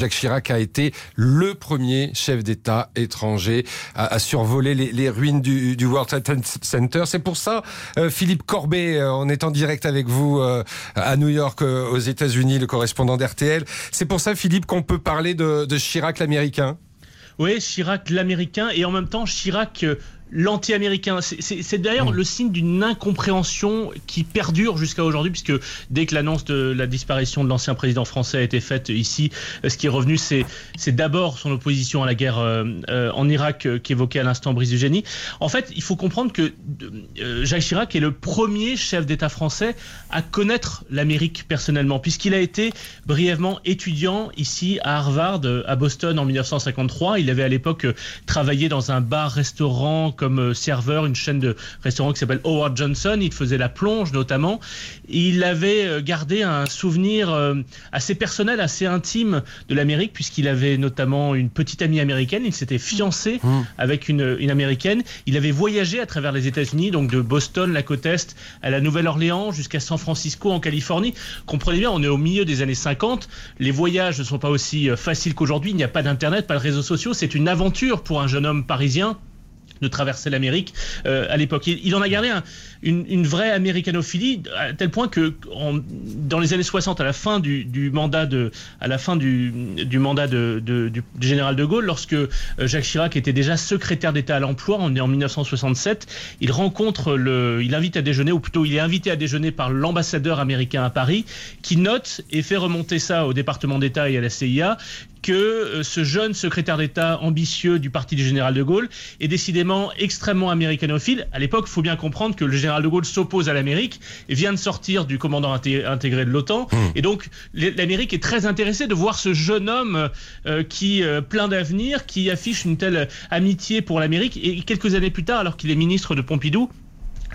Jacques Chirac a été le premier chef d'État étranger à, survoler les, ruines du, World Trade Center. C'est pour ça, euh, Philippe Corbet, euh, en direct avec vous euh, à New York, aux États-Unis, le correspondant d'RTL. C'est pour ça, Philippe, qu'on peut parler de Chirac l'américain? Oui, Chirac l'américain et en même temps Chirac l'anti-américain. C'est d'ailleurs mm. le signe d'une incompréhension qui perdure jusqu'à aujourd'hui, puisque dès que l'annonce de la disparition de l'ancien président français a été faite ici, ce qui est revenu, c'est d'abord son opposition à la guerre euh, euh, en Irak euh, qu'évoquait à l'instant Brice Eugénie. En fait, il faut comprendre que Jacques Chirac est le premier chef d'État français à connaître l'Amérique personnellement, puisqu'il a été brièvement étudiant ici à Harvard, à Boston en 1953. Il avait à l'époque travaillé dans un bar-restaurant comme euh, serveur, une chaîne de restaurants qui s'appelle Howard Johnson. Il faisait la plonge notamment. Il avait euh, gardé un souvenir euh, assez personnel, assez intime de l'Amérique, puisqu'il avait notamment une petite amie américaine. Il s'était fiancé mmh. avec une, une, américaine. Il avait voyagé à travers les États-Unis, donc de Boston, la côte est, à la Nouvelle-Orléans, jusqu'à San Francisco, en Californie. Comprenez bien, on est au milieu des années 50. Les voyages ne sont pas aussi faciles qu'aujourd'hui. Il n'y a pas d'Internet, pas de réseaux sociaux. C'est une aventure pour un jeune homme parisien de traverser l'Amérique euh, à l'époque. Il, en a gardé une, vraie américanophilie à tel point que dans les années 60, à la fin du, mandat du, du, général de Gaulle, lorsque euh, Jacques Chirac était déjà secrétaire d'État à l'emploi, on est en 1967, il rencontre le, il invite à déjeuner, ou plutôt il est invité à déjeuner par l'ambassadeur américain à Paris, qui note et fait remonter ça au département d'État et à la CIA, que euh, ce jeune secrétaire d'État ambitieux du parti du général de Gaulle est décidément extrêmement américanophile. À l'époque, il faut bien comprendre que le général de Gaulle s'oppose à l'Amérique et vient de sortir du commandant intégré de l'OTAN. Mmh. Et donc, l'Amérique est très intéressée de voir ce jeune homme euh, qui, euh, plein d'avenir, qui affiche une telle amitié pour l'Amérique. Et quelques années plus tard, alors qu'il est ministre de Pompidou,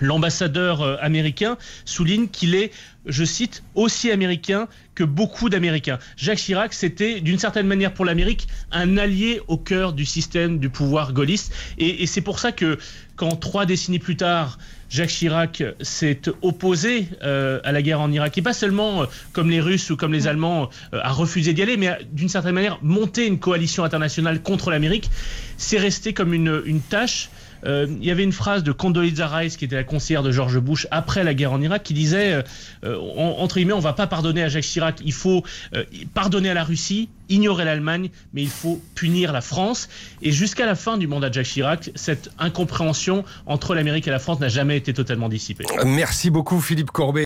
L'ambassadeur euh, américain souligne qu'il est, je cite, aussi américain que beaucoup d'Américains. Jacques Chirac, c'était d'une certaine manière pour l'Amérique un allié au cœur du système du pouvoir gaulliste. Et, c'est pour ça que quand trois décennies plus tard, Jacques Chirac s'est opposé euh, à la guerre en Irak, et pas seulement euh, comme les Russes ou comme les Allemands a refusé d'y aller, mais d'une certaine manière monter une coalition internationale contre l'Amérique, c'est resté comme une, une tâche euh, il y avait une phrase de Condoleezza Rice, qui était la conseillère de George Bush après la guerre en Irak, qui disait, euh, euh, entre guillemets, on va pas pardonner à Jacques Chirac, il faut pardonner à la Russie, ignorer l'Allemagne, mais il faut punir la France. Et jusqu'à la fin du mandat de Jacques Chirac, cette incompréhension entre l'Amérique et la France n'a jamais été totalement dissipée. Merci beaucoup Philippe Corbet.